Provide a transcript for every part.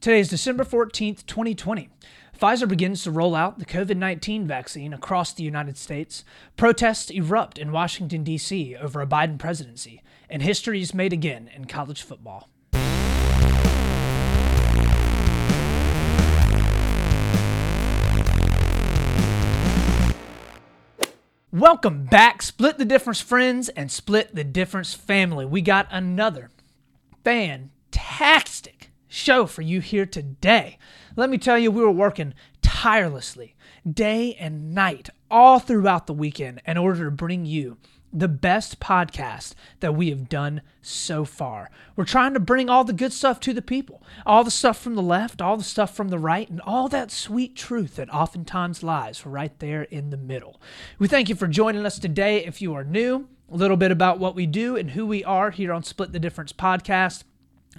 Today is December 14th, 2020. Pfizer begins to roll out the COVID 19 vaccine across the United States. Protests erupt in Washington, D.C. over a Biden presidency. And history is made again in college football. Welcome back, Split the Difference friends and Split the Difference family. We got another fantastic show for you here today. Let me tell you, we were working tirelessly, day and night, all throughout the weekend in order to bring you the best podcast that we have done so far. We're trying to bring all the good stuff to the people, all the stuff from the left, all the stuff from the right, and all that sweet truth that oftentimes lies right there in the middle. We thank you for joining us today. If you are new, a little bit about what we do and who we are here on Split the Difference podcast.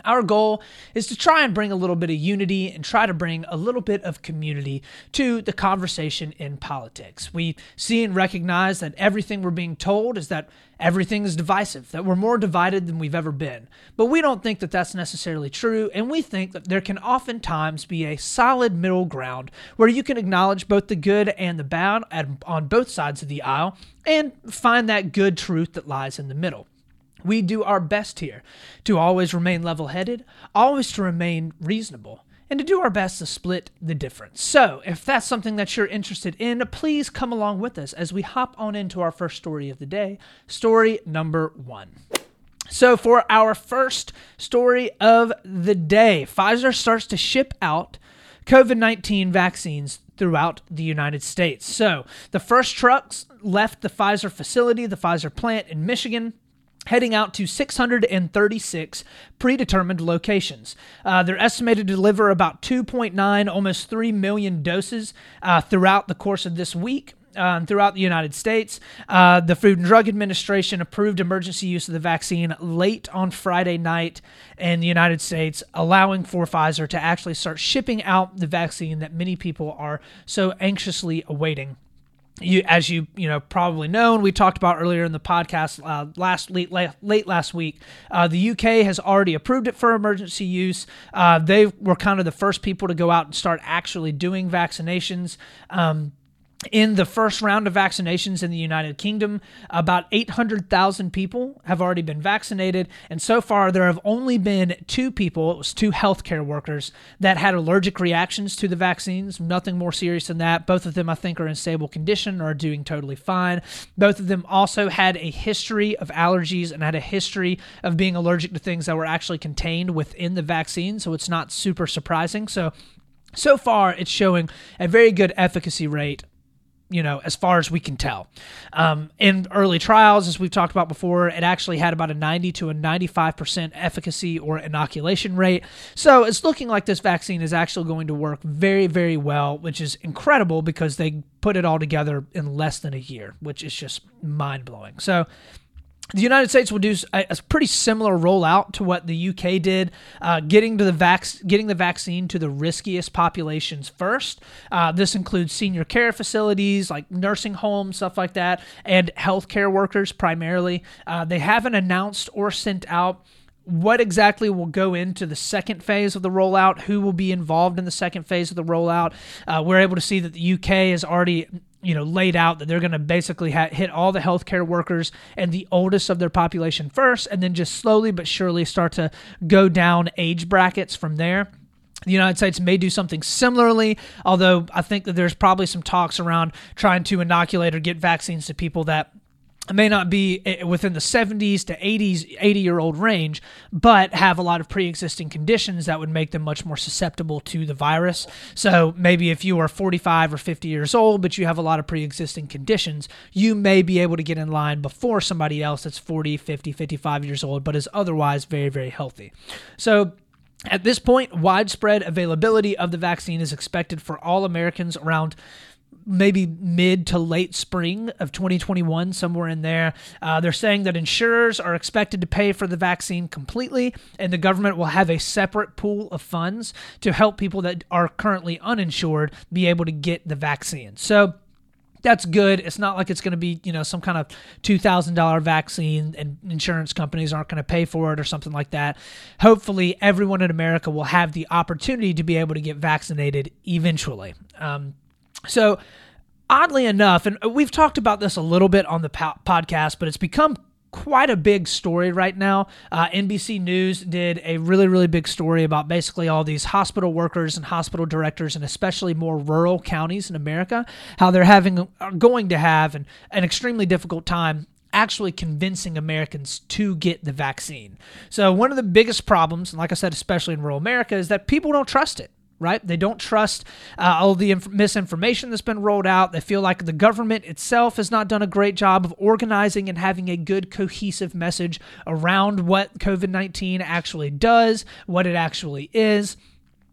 Our goal is to try and bring a little bit of unity and try to bring a little bit of community to the conversation in politics. We see and recognize that everything we're being told is that everything is divisive, that we're more divided than we've ever been. But we don't think that that's necessarily true, and we think that there can oftentimes be a solid middle ground where you can acknowledge both the good and the bad on both sides of the aisle and find that good truth that lies in the middle. We do our best here to always remain level headed, always to remain reasonable, and to do our best to split the difference. So, if that's something that you're interested in, please come along with us as we hop on into our first story of the day, story number one. So, for our first story of the day, Pfizer starts to ship out COVID 19 vaccines throughout the United States. So, the first trucks left the Pfizer facility, the Pfizer plant in Michigan heading out to 636 predetermined locations. Uh, they're estimated to deliver about 2.9, almost 3 million doses uh, throughout the course of this week. Um, throughout the United States. Uh, the Food and Drug Administration approved emergency use of the vaccine late on Friday night in the United States, allowing for Pfizer to actually start shipping out the vaccine that many people are so anxiously awaiting you, as you you know probably know, and we talked about earlier in the podcast uh, last late, late last week. Uh, the UK has already approved it for emergency use. Uh, they were kind of the first people to go out and start actually doing vaccinations. Um, in the first round of vaccinations in the United Kingdom, about 800,000 people have already been vaccinated. And so far, there have only been two people, it was two healthcare workers, that had allergic reactions to the vaccines. Nothing more serious than that. Both of them, I think, are in stable condition or are doing totally fine. Both of them also had a history of allergies and had a history of being allergic to things that were actually contained within the vaccine. So it's not super surprising. So so far, it's showing a very good efficacy rate you know, as far as we can tell. Um, in early trials, as we've talked about before, it actually had about a 90 to a 95% efficacy or inoculation rate. So it's looking like this vaccine is actually going to work very, very well, which is incredible because they put it all together in less than a year, which is just mind blowing. So the United States will do a, a, pretty similar rollout to what the UK did, uh, getting to the vac- getting the vaccine to the riskiest populations first. Uh, this includes senior care facilities like nursing homes, stuff like that, and healthcare workers primarily. Uh, they haven't announced or sent out what exactly will go into the second phase of the rollout, who will be involved in the second phase of the rollout. Uh, we're able to see that the UK has already you know laid out that they're going to basically ha- hit all the healthcare workers and the oldest of their population first and then just slowly but surely start to go down age brackets from there. The United States may do something similarly, although I think that there's probably some talks around trying to inoculate or get vaccines to people that may not be eh, within the 70s to 80s 80 year old range but have a lot of pre-existing conditions that would make them much more susceptible to the virus. So maybe if you are 45 or 50 years old but you have a lot of pre-existing conditions you may be able to get in line before somebody else that's 40 50 55 years old but is otherwise very very healthy. So at this point, widespread availability of the vaccine is expected for all Americans around maybe mid to late spring of 2021, somewhere in there. Uh, they're saying that insurers are expected to pay for the vaccine completely, and the government will have a separate pool of funds to help people that are currently uninsured be able to get the vaccine. So, that's good. It's not like it's going to be, you know, some kind of $2,000 vaccine and insurance companies aren't going to pay for it or something like that. Hopefully, everyone in America will have the opportunity to be able to get vaccinated eventually. Um, so, oddly enough, and we've talked about this a little bit on the po- podcast, but it's become quite a big story right now. Uh, NBC News did a really, really big story about basically all these hospital workers and hospital directors, and especially more rural counties in America, how they're having, are going to have an, an extremely difficult time actually convincing Americans to get the vaccine. So, one of the biggest problems, and like I said, especially in rural America, is that people don't trust it right? They don't trust uh, all the inf- misinformation that's been rolled out. They feel like the government itself has not done a great job of organizing and having a good cohesive message around what COVID 19 actually does, what it actually is.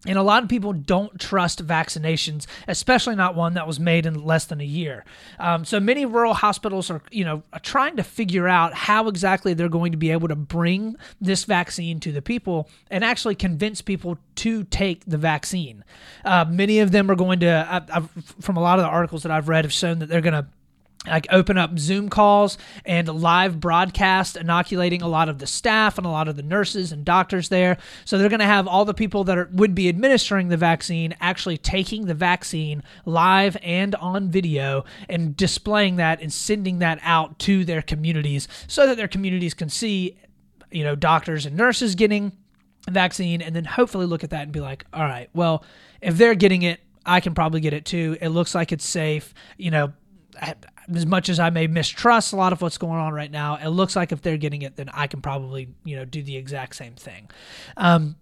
And a lot of people don't trust vaccinations, especially not one that was made in less than a year. Um, so many rural hospitals are, you know, trying to figure out how exactly they're going to be able to bring this vaccine to the people and actually convince people to take the vaccine. Uh, many of them are going to, I, from a lot of the articles that I've read, have shown that they're going to like open up Zoom calls and live broadcast, inoculating a lot of the staff and a lot of the nurses and doctors there. So they're going to have all the people that are, would be administering the vaccine actually taking the vaccine live and on video and displaying that and sending that out to their communities so that their communities can see, you know, doctors and nurses getting vaccine and then hopefully look at that and be like, all right, well, if they're getting it, I can probably get it too. It looks like it's safe. You know, as much as I may mistrust a lot of what's going on right now, it looks like if they're getting it, then I can probably, you know, do the exact same thing. Um,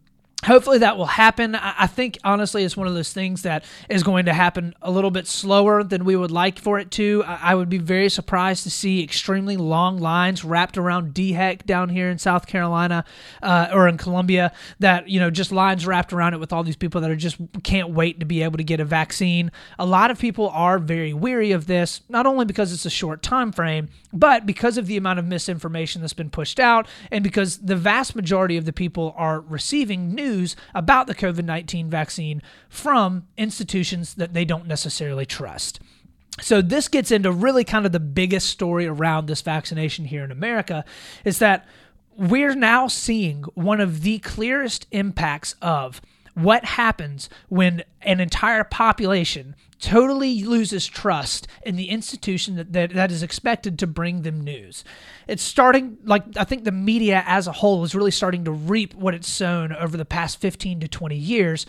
hopefully that will happen. I think honestly, it's one of those things that is going to happen a little bit slower than we would like for it to. I would be very surprised to see extremely long lines wrapped around DHEC down here in South Carolina uh, or in Columbia. That you know, just lines wrapped around it with all these people that are just can't wait to be able to get a vaccine. A lot of people are very weary of this, not only because it's a short time frame, but because of the amount of misinformation that's been pushed out, and because the vast majority of the people are receiving news news about the COVID 19 vaccine from institutions that they don't necessarily trust. So this gets into really kind of the biggest story around this vaccination here in America is that we're now seeing one of the clearest impacts of what happens when an entire population totally loses trust in the institution that, that, that is expected to bring them news. It's starting, like, I think the media as a whole is really starting to reap what it's sown over the past 15 to 20 years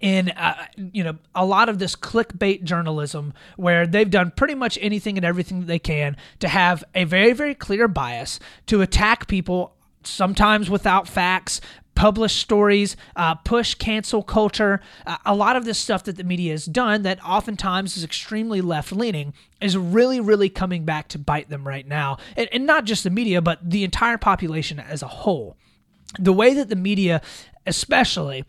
in uh, you know a lot of this clickbait journalism where they've done pretty much anything and everything that they can to have a very very clear bias to attack people sometimes without facts publish stories, uh, push cancel culture. Uh, a lot of this stuff that the media has done that oftentimes is extremely left leaning is really, really coming back to bite them right now. And, and not just the media, but the entire population as a whole. The way that the media, especially,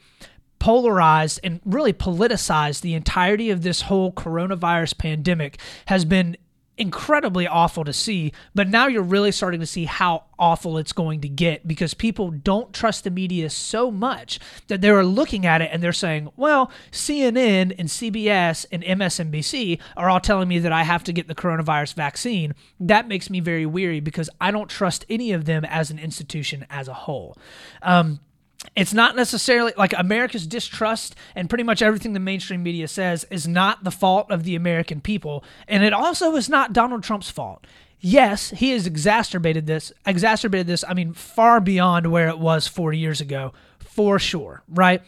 polarized and really politicized the entirety of this whole coronavirus pandemic has been incredibly awful to see, but now you're really starting to see how awful it's going to get because people don't trust the media so much that they're looking at it and they're saying, well, CNN and CBS and MSNBC are all telling me that I have to get the coronavirus vaccine. That makes me very weary because I don't trust any of them as an institution as a whole. Um, it's not necessarily like America's distrust and pretty much everything the mainstream media says is not the fault of the American people. And it also is not Donald Trump's fault. Yes, he has exacerbated this, exacerbated this, I mean, far beyond where it was four years ago, for sure, right?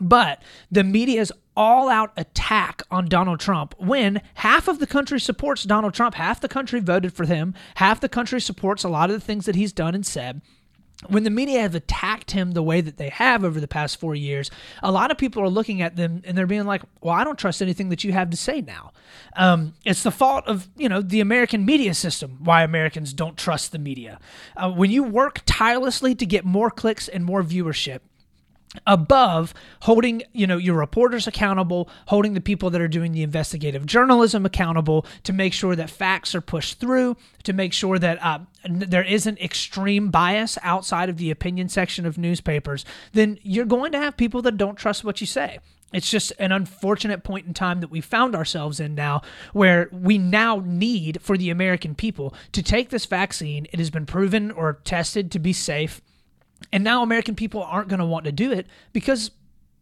But the media's all out attack on Donald Trump when half of the country supports Donald Trump, half the country voted for him, half the country supports a lot of the things that he's done and said when the media have attacked him the way that they have over the past four years, a lot of people are looking at them and they're being like, "Well, I don't trust anything that you have to say now." Um, it's the fault of you know the American media system why Americans don't trust the media. Uh, when you work tirelessly to get more clicks and more viewership, above holding you know your reporters accountable holding the people that are doing the investigative journalism accountable to make sure that facts are pushed through to make sure that uh, there isn't extreme bias outside of the opinion section of newspapers then you're going to have people that don't trust what you say it's just an unfortunate point in time that we found ourselves in now where we now need for the American people to take this vaccine. It has been proven or tested to be safe. And now American people aren't going to want to do it because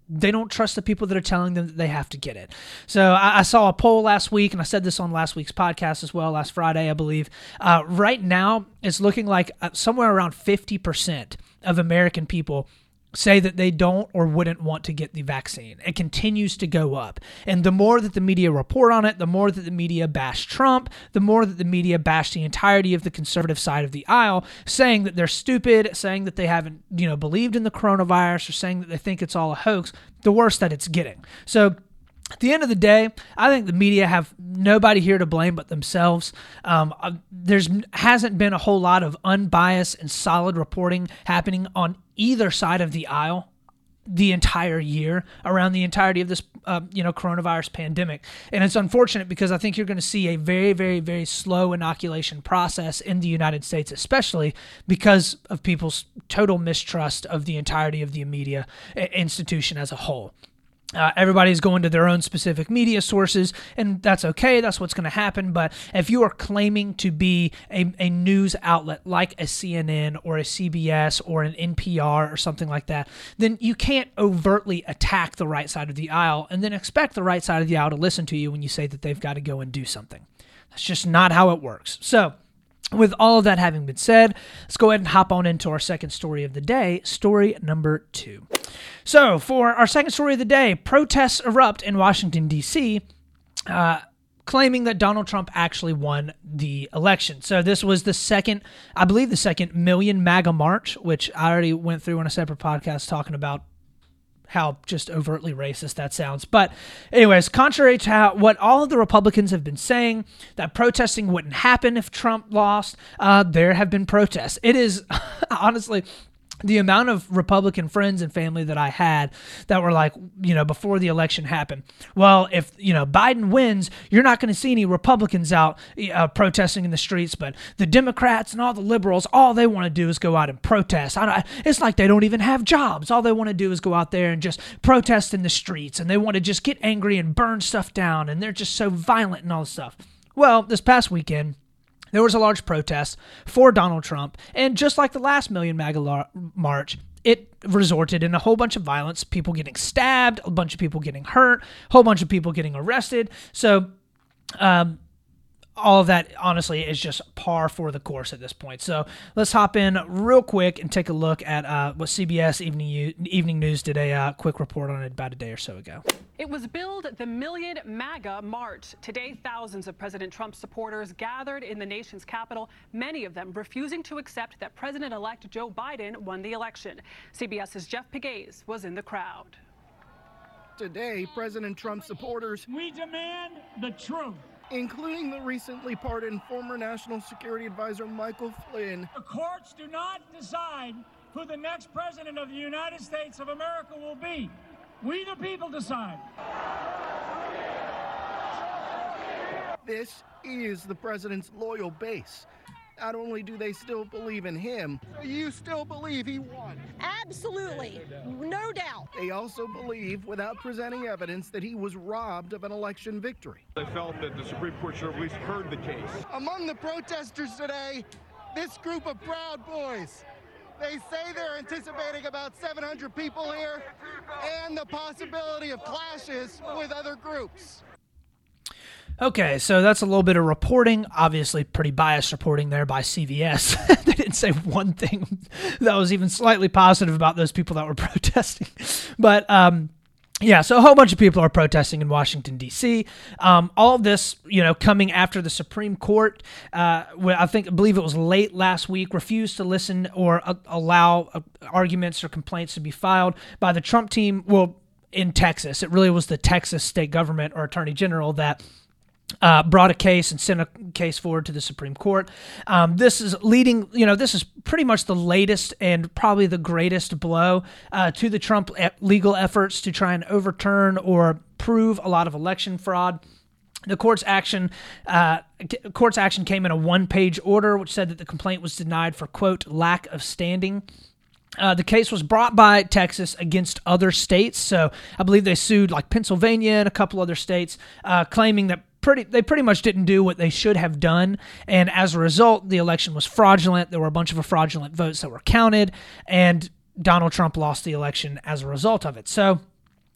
they don't trust the people that are telling them that they have to get it. So I, I, saw a poll last week, and I said this on last week's podcast as well, last Friday, I believe. Uh, right now, it's looking like uh, somewhere around 50% of American people say that they don't or wouldn't want to get the vaccine. It continues to go up. And the more that the media report on it, the more that the media bash Trump, the more that the media bash the entirety of the conservative side of the aisle, saying that they're stupid, saying that they haven't, you know, believed in the coronavirus or saying that they think it's all a hoax, the worse that it's getting. So at the end of the day, I think the media have nobody here to blame but themselves. Um, uh, there's hasn't been a whole lot of unbiased and solid reporting happening on either side of the aisle the entire year around the entirety of this uh, you know coronavirus pandemic and it's unfortunate because i think you're going to see a very very very slow inoculation process in the united states especially because of people's total mistrust of the entirety of the media institution as a whole uh, everybody's going to their own specific media sources, and that's okay. That's what's going to happen. But if you are claiming to be a, a news outlet like a CNN or a CBS or an NPR or something like that, then you can't overtly attack the right side of the aisle and then expect the right side of the aisle to listen to you when you say that they've got to go and do something. That's just not how it works. So, with all of that having been said, let's go ahead and hop on into our second story of the day, story number two. So, for our second story of the day, protests erupt in Washington, D.C., uh, claiming that Donald Trump actually won the election. So, this was the second, I believe, the second Million MAGA March, which I already went through on a separate podcast talking about how just overtly racist that sounds. But, anyways, contrary to how, what all of the Republicans have been saying, that protesting wouldn't happen if Trump lost, uh, there have been protests. It is honestly the amount of Republican friends and family that I had that were like, you know, before the election happened, well, if, you know, Biden wins, you're not going to see any Republicans out uh, protesting in the streets, but the Democrats and all the liberals, all they want to do is go out and protest. it's like they don't even have jobs. All they want to do is go out there and just protest in the streets, and they want to just get angry and burn stuff down, and they're just so violent and all this stuff. Well, this past weekend, there was a large protest for Donald Trump, and just like the last Million MAGA march, it resorted in a whole bunch of violence, people getting stabbed, a bunch of people getting hurt, a whole bunch of people getting arrested. So, um, all of that honestly is just par for the course at this point. So let's hop in real quick and take a look at uh, what CBS Evening Evening News did a uh, quick report on it about a day or so ago. It was billed the Million MAGA March. Today, thousands of President Trump supporters gathered in the nation's capital, many of them refusing to accept that President-elect Joe Biden won the election. CBS's Jeff Pegues was in the crowd. Today, President Trump supporters We demand the truth including the recently pardoned former National Security Advisor Michael Flynn. The courts do not decide who the next president of the United States of America will be. We, the people, decide. This is the president's loyal base. Not only do they still believe in him, you still believe he won. Absolutely. No doubt. They also believe, without presenting evidence, that he was robbed of an election victory. They felt that the Supreme Court should have at least heard the case. Among the protesters today, this group of Proud Boys. They say they're anticipating about 700 people here and the possibility of clashes with other groups. Okay, so that's a little bit of reporting. Obviously, pretty biased reporting there by CBS. they didn't say one thing that was even slightly positive about those people that were protesting. But um, yeah, so a whole bunch of people are protesting in Washington D.C. Um, all of this, you know, coming after the Supreme Court, uh, I think, I believe it was late last week, refused to listen or uh, allow uh, arguments or complaints to be filed by the Trump team. Well, in Texas, it really was the Texas state government or attorney general that uh, brought a case and sent a case forward to the Supreme Court. Um, this is leading, you know, this is pretty much the latest and probably the greatest blow uh, to the Trump legal efforts to try and overturn or prove a lot of election fraud. The court's action, uh, court's action came in a one-page order, which said that the complaint was denied for quote lack of standing. Uh, the case was brought by Texas against other states. So I believe they sued like Pennsylvania and a couple other states, uh, claiming that pretty they pretty much didn't do what they should have done, and as a result, the election was fraudulent. There were a bunch of fraudulent votes that were counted, and Donald Trump lost the election as a result of it. So.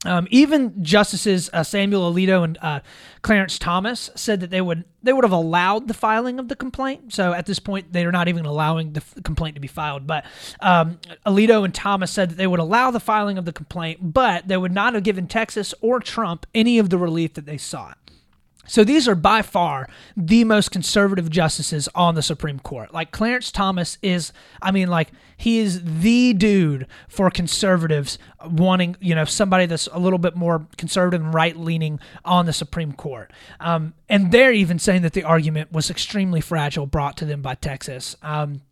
Um, even Justices uh, Samuel Alito and uh, Clarence Thomas said that they would they would have allowed the filing of the complaint. So at this point, they are not even allowing the f- complaint to be filed. But um, Alito and Thomas said that they would allow the filing of the complaint, but they would not have given Texas or Trump any of the relief that they sought. So these are by far the most conservative justices on the Supreme Court. Like Clarence Thomas is, I mean, like he is the dude for conservatives wanting, you know, somebody that's a little bit more conservative and right leaning on the Supreme Court. Um, and they're even saying that the argument was extremely fragile brought to them by Texas. Um,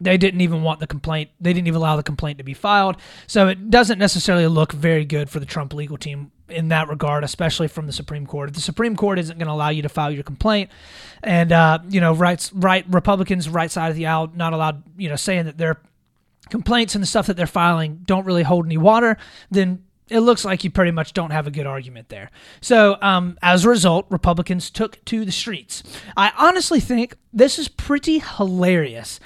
they didn't even want the complaint. They didn't even allow the complaint to be filed. So it doesn't necessarily look very good for the Trump legal team in that regard, especially from the Supreme Court. If the Supreme Court isn't going to allow you to file your complaint, and uh, you know, rights, right, Republicans, right side of the aisle, not allowed, you know, saying that their complaints and the stuff that they're filing don't really hold any water, then it looks like you pretty much don't have a good argument there. So, um, as a result, Republicans took to the streets. I honestly think this is pretty hilarious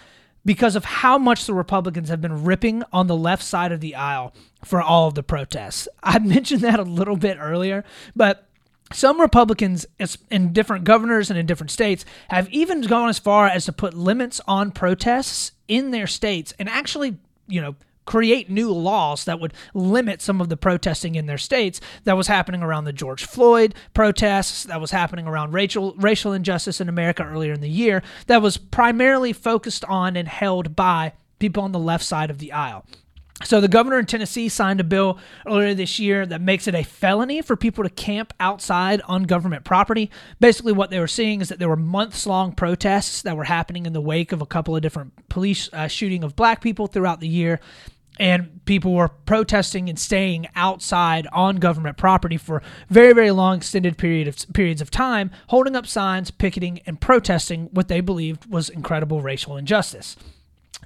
because of how much the Republicans have been ripping on the left side of the aisle for all of the protests. I mentioned that a little bit earlier, but some Republicans in different governors and in different states have even gone as far as to put limits on protests in their states and actually, you know, create new laws that would limit some of the protesting in their states that was happening around the George Floyd protests, that was happening around racial racial injustice in America earlier in the year, that was primarily focused on and held by people on the left side of the aisle. So the governor in Tennessee signed a bill earlier this year that makes it a felony for people to camp outside on government property. Basically, what they were seeing is that there were months-long protests that were happening in the wake of a couple of different police uh, shooting of black people throughout the year and people were protesting and staying outside on government property for very very long extended period of periods of time holding up signs picketing and protesting what they believed was incredible racial injustice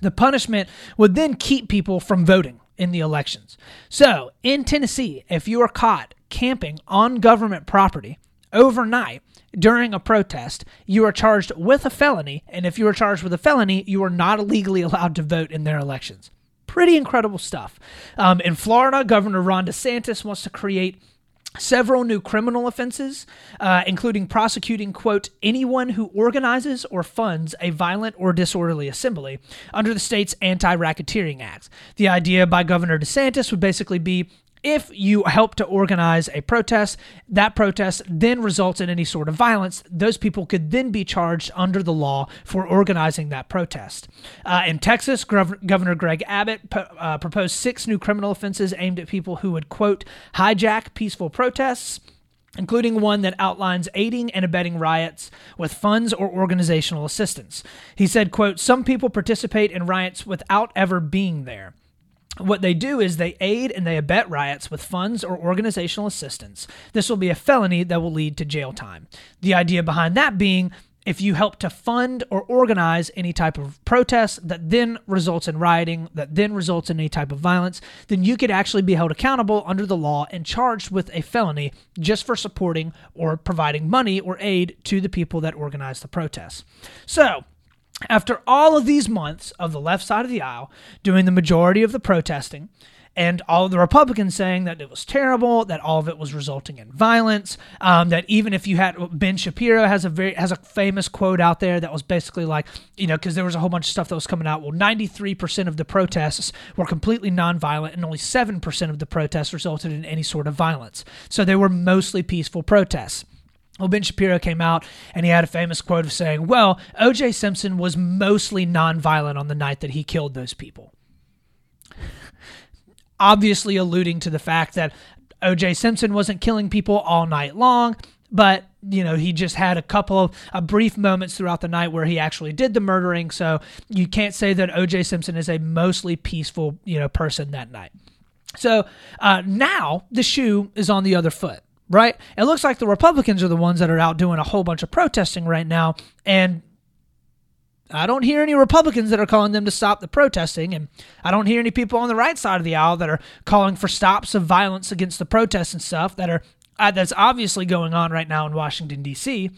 the punishment would then keep people from voting in the elections so in Tennessee if you are caught camping on government property overnight during a protest, you are charged with a felony, and if you are charged with a felony, you are not legally allowed to vote in their elections. Pretty incredible stuff. Um, in Florida, Governor Ron DeSantis wants to create several new criminal offenses, uh, including prosecuting, quote, anyone who organizes or funds a violent or disorderly assembly under the state's Anti Racketeering acts. The idea by Governor DeSantis would basically be if you help to organize a protest, that protest then results in any sort of violence, those people could then be charged under the law for organizing that protest. Uh, in Texas, Gov- Governor Greg Abbott uh, proposed six new criminal offenses aimed at people who would, quote, hijack peaceful protests including one that outlines aiding and abetting riots with funds or organizational assistance. He said, quote, some people participate in riots without ever being there what they do is they aid and they abet riots with funds or organizational assistance. This will be a felony that will lead to jail time. The idea behind that being if you help to fund or organize any type of protest that then results in rioting, that then results in any type of violence, then you could actually be held accountable under the law and charged with a felony just for supporting or providing money or aid to the people that organize the protests. So, after all of these months of the left side of the aisle doing the majority of the protesting, and all of the Republicans saying that it was terrible, that all of it was resulting in violence, um, that even if you had Ben Shapiro has a very has a famous quote out there that was basically like, you know, because there was a whole bunch of stuff that was coming out. Well, 93% of the protests were completely nonviolent, and only 7% of the protests resulted in any sort of violence. So they were mostly peaceful protests. Well, Ben Shapiro came out and he had a famous quote of saying, Well, OJ Simpson was mostly nonviolent on the night that he killed those people. Obviously, alluding to the fact that OJ Simpson wasn't killing people all night long, but you know he just had a couple of a brief moments throughout the night where he actually did the murdering. So you can't say that oj simpson is a mostly peaceful you know person that night. So uh, now the shoe is on the other foot right? It looks like the Republicans are the ones that are out doing a whole bunch of protesting right now. And I don't hear any Republicans that are calling them to stop the protesting, and I don't hear any people on the right side of the aisle that are calling for stops of violence against the protests and stuff that are uh, that's obviously going on right now in Washington D.C.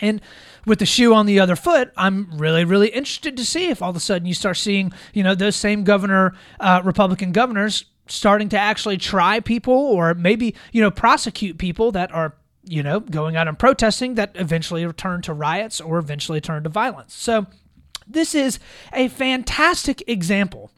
And with the shoe on the other foot, I'm really, really interested to see if all of a sudden you start seeing, you know, those same governor, uh, Republican governors starting to actually try people or maybe, you know, prosecute people that are, you know, going out and protesting that eventually turn to riots or eventually turn to violence. So this is a fantastic example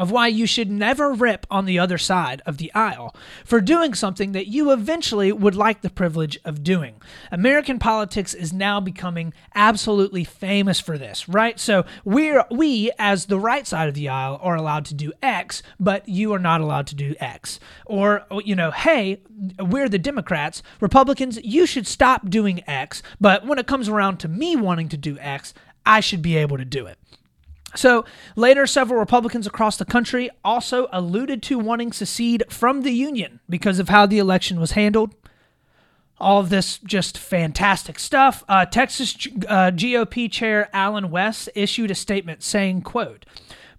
of why you should never rip on the other side of the aisle for doing something that you eventually would like the privilege of doing. American politics is now becoming absolutely famous for this, right? So we're we as the right side of the aisle are allowed to do X, but you are not allowed to do X. Or you know, hey, we're the Democrats, Republicans, you should stop doing X, but when it comes around to me wanting to do X, I should be able to do it. So later, several Republicans across the country also alluded to wanting to secede from the Union because of how the election was handled. All of this just fantastic stuff. Uh, Texas uh, GOP chair Allen West issued a statement saying, quote,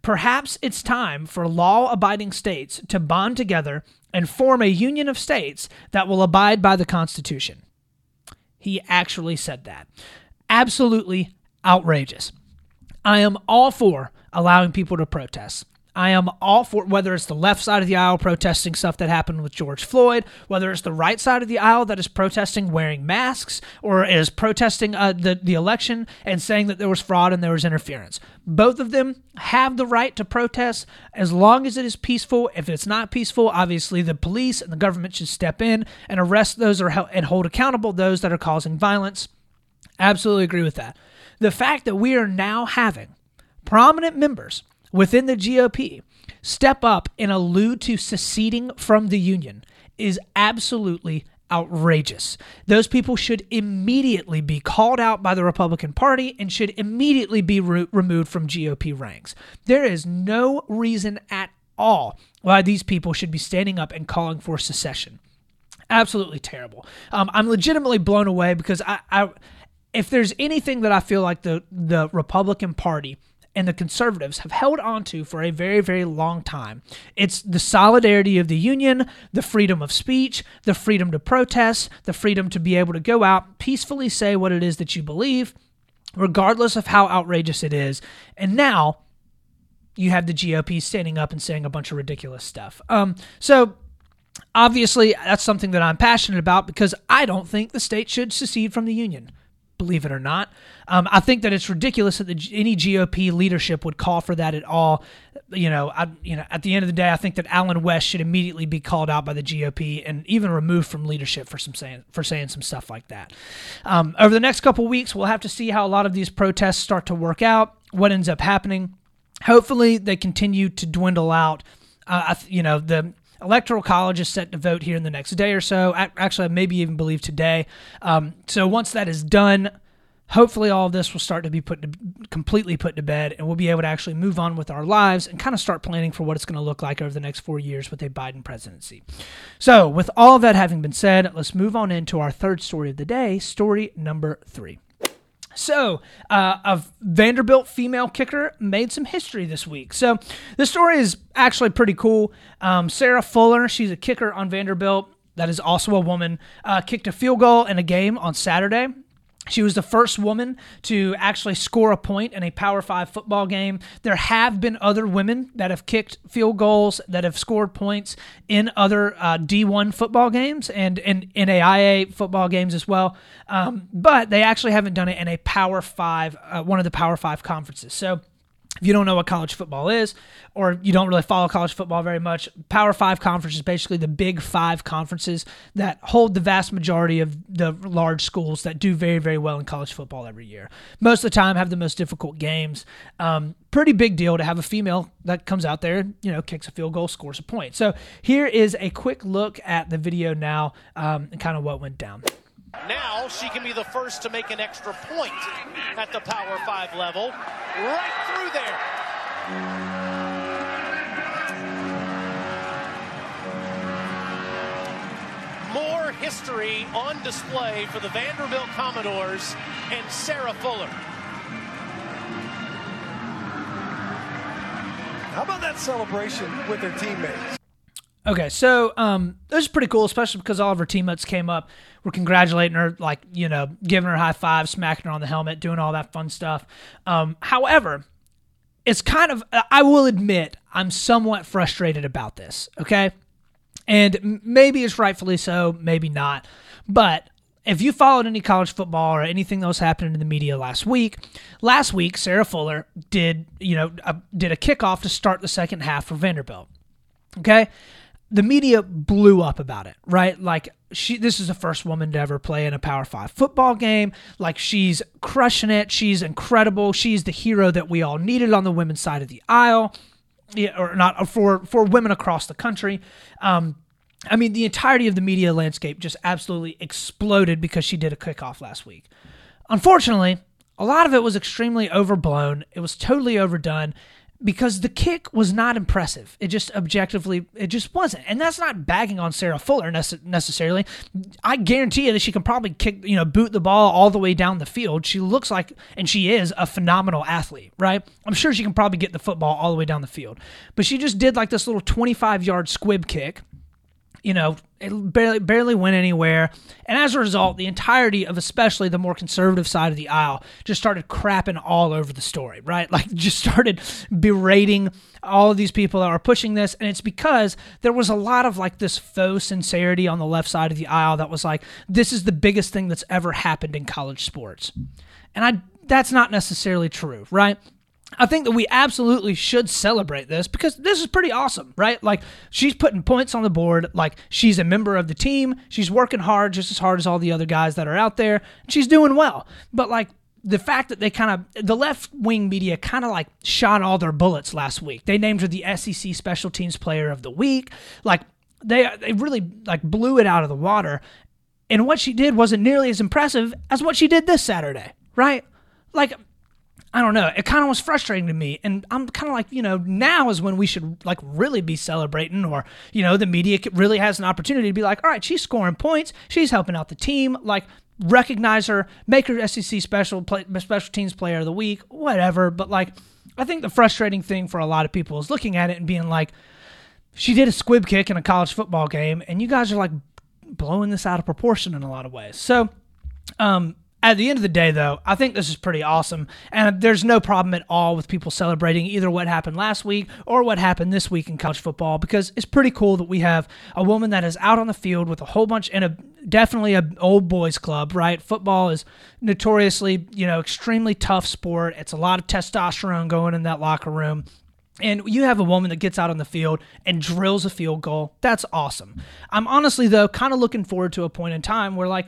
Perhaps it's time for law-abiding states to bond together and form a union of states that will abide by the Constitution. He actually said that. Absolutely outrageous. I am all for allowing people to protest. I am all for whether it's the left side of the aisle protesting stuff that happened with George Floyd, whether it's the right side of the aisle that is protesting wearing masks or is protesting uh, the, the election and saying that there was fraud and there was interference. Both of them have the right to protest as long as it is peaceful. If it's not peaceful, obviously the police and the government should step in and arrest those or and hold accountable those that are causing violence. Absolutely agree with that. The fact that we are now having prominent members within the GOP step up and allude to seceding from the union is absolutely outrageous. Those people should immediately be called out by the Republican Party and should immediately be re- removed from GOP ranks. There is no reason at all why these people should be standing up and calling for secession. Absolutely terrible. Um, I'm legitimately blown away because I, I if there's anything that I feel like the the Republican Party and the conservatives have held on to for a very, very long time. It's the solidarity of the union, the freedom of speech, the freedom to protest, the freedom to be able to go out, peacefully say what it is that you believe, regardless of how outrageous it is. And now you have the GOP standing up and saying a bunch of ridiculous stuff. Um, so obviously, that's something that I'm passionate about because I don't think the state should secede from the union believe it or not. Um, I think that it's ridiculous that the, any GOP leadership would call for that at all. You know, I, you know, at the end of the day, I think that Allen West should immediately be called out by the GOP and even removed from leadership for some saying for saying some stuff like that. Um, over the next couple weeks, we'll have to see how a lot of these protests start to work out. What ends up happening. Hopefully, they continue to dwindle out. Uh, you know, the Electoral College is set to vote here in the next day or so. Actually, I maybe even believe today. Um, so once that is done, hopefully all of this will start to be put to, completely put to bed, and we'll be able to actually move on with our lives and kind of start planning for what it's going to look like over the next four years with a Biden presidency. So, with all of that having been said, let's move on into our third story of the day, story number three. So, uh, a Vanderbilt female kicker made some history this week. So, the story is actually pretty cool. Um, Sarah Fuller, she's a kicker on Vanderbilt. That is also a woman. Uh, kicked a field goal in a game on Saturday. She was the first woman to actually score a point in a Power Five football game. There have been other women that have kicked field goals that have scored points in other uh, D1 football games and in NAIA football games as well. Um, but they actually haven't done it in a Power Five, uh, one of the Power Five conferences. So if you don't know what college football is, or you don't really follow college football very much, Power Five conference is basically the big five conferences that hold the vast majority of the large schools that do very, very well in college football every year. Most of the time, have the most difficult games. Um, pretty big deal to have a female that comes out there, you know, kicks a field goal, scores a point. So here is a quick look at the video now um, and kind of what went down. Now she can be the first to make an extra point at the Power 5 level. Right through there. More history on display for the Vanderbilt Commodores and Sarah Fuller. How about that celebration with her teammates? Okay, so um, this is pretty cool, especially because all of her teammates came up, were congratulating her, like you know, giving her high five, smacking her on the helmet, doing all that fun stuff. Um, however, it's kind of I will admit I'm somewhat frustrated about this. Okay, and maybe it's rightfully so, maybe not, but if you followed any college football or anything that was happening in the media last week, last week Sarah Fuller did you know did a kickoff to start the second half for Vanderbilt. Okay, the media blew up about it, right? Like she this is the first woman to ever play in a Power 5 football game. Like she's crushing it. She's incredible. She's the hero that we all needed on the women's side of the aisle. Yeah, or not for for women across the country. Um, I mean, the entirety of the media landscape just absolutely exploded because she did a kickoff last week. Unfortunately, a lot of it was extremely overblown. It was totally overdone because the kick was not impressive. It just objectively, it just wasn't. And that's not bagging on Sarah Fuller necessarily. I guarantee you that she can probably kick, you know, boot the ball all the way down the field. She looks like, and she is a phenomenal athlete, right? I'm sure she can probably get the football all the way down the field. But she just did like this little 25 yard squib kick you know, it barely barely went anywhere. And as a result, the entirety of especially the more conservative side of the aisle just started crapping all over the story, right? Like just started berating all of these people that are pushing this. And it's because there was a lot of like this faux sincerity on the left side of the aisle that was like, this is the biggest thing that's ever happened in college sports. And I that's not necessarily true, right? I think that we absolutely should celebrate this because this is pretty awesome, right? Like she's putting points on the board, like she's a member of the team, she's working hard just as hard as all the other guys that are out there, she's doing well. But like the fact that they kind of the left wing media kind of like shot all their bullets last week. They named her the SEC Special Teams Player of the Week. Like they they really like blew it out of the water. And what she did wasn't nearly as impressive as what she did this Saturday, right? Like I don't know. It kind of was frustrating to me. And I'm kind of like, you know, now is when we should like really be celebrating or, you know, the media really has an opportunity to be like, all right, she's scoring points. She's helping out the team. Like, recognize her, make her SEC special play, special teams player of the week, whatever. But like, I think the frustrating thing for a lot of people is looking at it and being like, she did a squib kick in a college football game, and you guys are like blowing this out of proportion in a lot of ways. So, um, at the end of the day, though, I think this is pretty awesome. And there's no problem at all with people celebrating either what happened last week or what happened this week in college football because it's pretty cool that we have a woman that is out on the field with a whole bunch and a definitely a old boys club, right? Football is notoriously, you know, extremely tough sport. It's a lot of testosterone going in that locker room. And you have a woman that gets out on the field and drills a field goal. That's awesome. I'm honestly, though, kind of looking forward to a point in time where, like,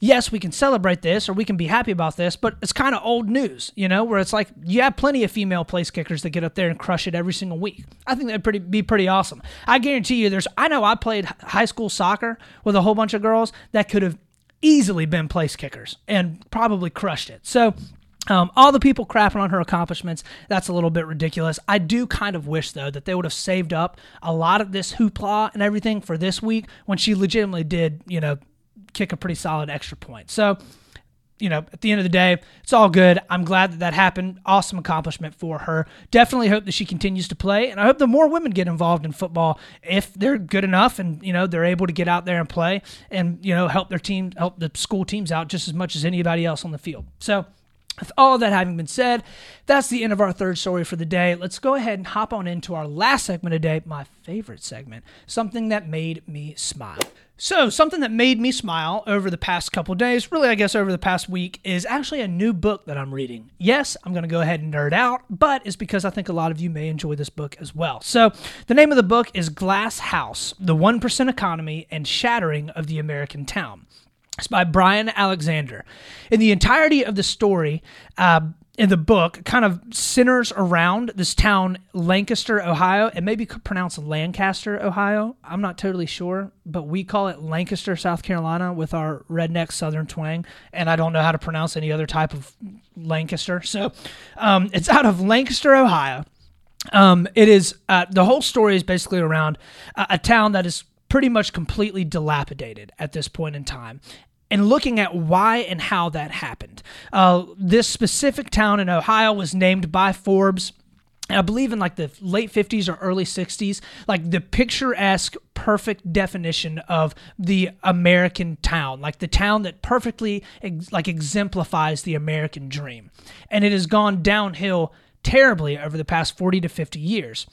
yes, we can celebrate this or we can be happy about this, but it's kind of old news, you know, where it's like you have plenty of female place kickers that get up there and crush it every single week. I think that'd pretty be pretty awesome. I guarantee you, there's I know I played high school soccer with a whole bunch of girls that could have easily been place kickers and probably crushed it. So. Um, all the people crapping on her accomplishments, that's a little bit ridiculous. I do kind of wish, though, that they would have saved up a lot of this hoopla and everything for this week when she legitimately did, you know, kick a pretty solid extra point. So, you know, at the end of the day, it's all good. I'm glad that that happened. Awesome accomplishment for her. Definitely hope that she continues to play, and I hope the more women get involved in football if they're good enough and you know they're able to get out there and play and you know help their team, help the school teams out just as much as anybody else on the field. So. With all that having been said, that's the end of our third story for the day. Let's go ahead and hop on into our last segment of the day, my favorite segment, something that made me smile. So, something that made me smile over the past couple days, really, I guess over the past week, is actually a new book that I'm reading. Yes, I'm going to go ahead and nerd out, but it's because I think a lot of you may enjoy this book as well. So, the name of the book is Glass House The 1% Economy and Shattering of the American Town. It's by Brian Alexander. In the entirety of the story, uh, in the book kind of centers around this town, Lancaster, Ohio. It maybe pronounced Lancaster, Ohio. I'm not totally sure, but we call it Lancaster, South Carolina, with our redneck Southern twang. And I don't know how to pronounce any other type of Lancaster. So um, it's out of Lancaster, Ohio. Um, it is uh, the whole story is basically around a, a town that is pretty much completely dilapidated at this point in time and looking at why and how that happened. Uh, this specific town in Ohio was named by Forbes I believe in like the late 50s or early 60s, like the picturesque, perfect definition of the American town, like the town that perfectly ex- like exemplifies the American dream. And it has gone downhill terribly over the past 40 to 50 years.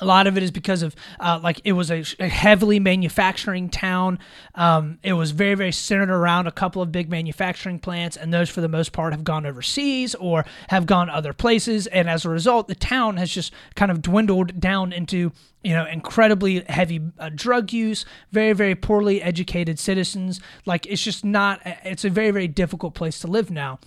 A lot of it is because of uh, like it was a, a heavily manufacturing town. Um, it was very very centered around a couple of big manufacturing plants, and those for the most part have gone overseas or have gone other places. And as a result, the town has just kind of dwindled down into you know incredibly heavy uh, drug use, very very poorly educated citizens. Like it's just not. It's a very very difficult place to live now.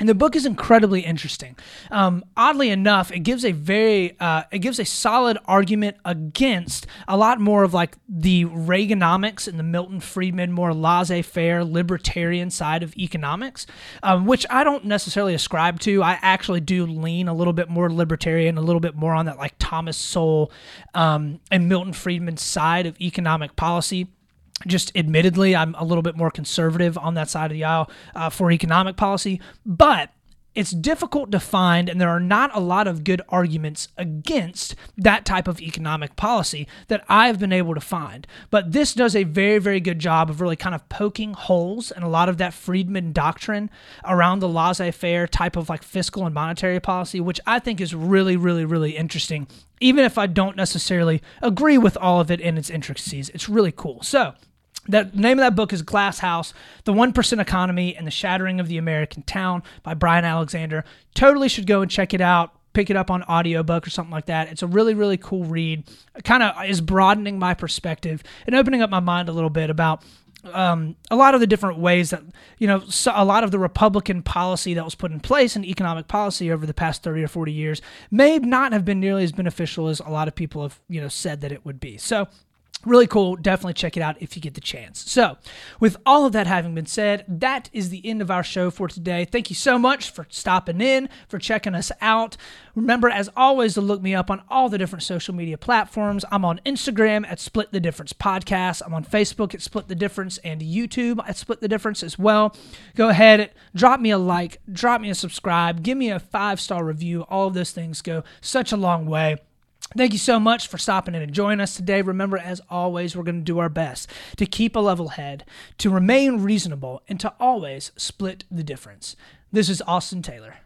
And the book is incredibly interesting. Um, oddly enough, it gives a very uh, it gives a solid argument against a lot more of like the Reaganomics and the Milton Friedman more laissez-faire libertarian side of economics, um, which I don't necessarily ascribe to. I actually do lean a little bit more libertarian, a little bit more on that like Thomas Sowell um, and Milton Friedman side of economic policy just admittedly, I'm a little bit more conservative on that side of the aisle uh, for economic policy, but it's difficult to find, and there are not a lot of good arguments against that type of economic policy that I've been able to find. But this does a very, very good job of really kind of poking holes in a lot of that Friedman doctrine around the laissez faire type of like fiscal and monetary policy, which I think is really, really, really interesting. Even if I don't necessarily agree with all of it in its intricacies, it's really cool. So, the name of that book is Glass House, The 1% Economy and the Shattering of the American Town by Brian Alexander. Totally should go and check it out. Pick it up on audiobook or something like that. It's a really, really cool read. Kind of is broadening my perspective and opening up my mind a little bit about um, a lot of the different ways that you know so a lot of the Republican policy that was put in place in economic policy over the past 30 or 40 years may not have been nearly as beneficial as a lot of people have you know said that it would be. So Really cool. Definitely check it out if you get the chance. So, with all of that having been said, that is the end of our show for today. Thank you so much for stopping in, for checking us out. Remember, as always, to look me up on all the different social media platforms. I'm on Instagram at Split the Difference Podcast. I'm on Facebook at Split the Difference and YouTube at Split the Difference as well. Go ahead, drop me a like, drop me a subscribe, give me a five star review. All of those things go such a long way. Thank you so much for stopping in and joining us today. Remember, as always, we're going to do our best to keep a level head, to remain reasonable, and to always split the difference. This is Austin Taylor.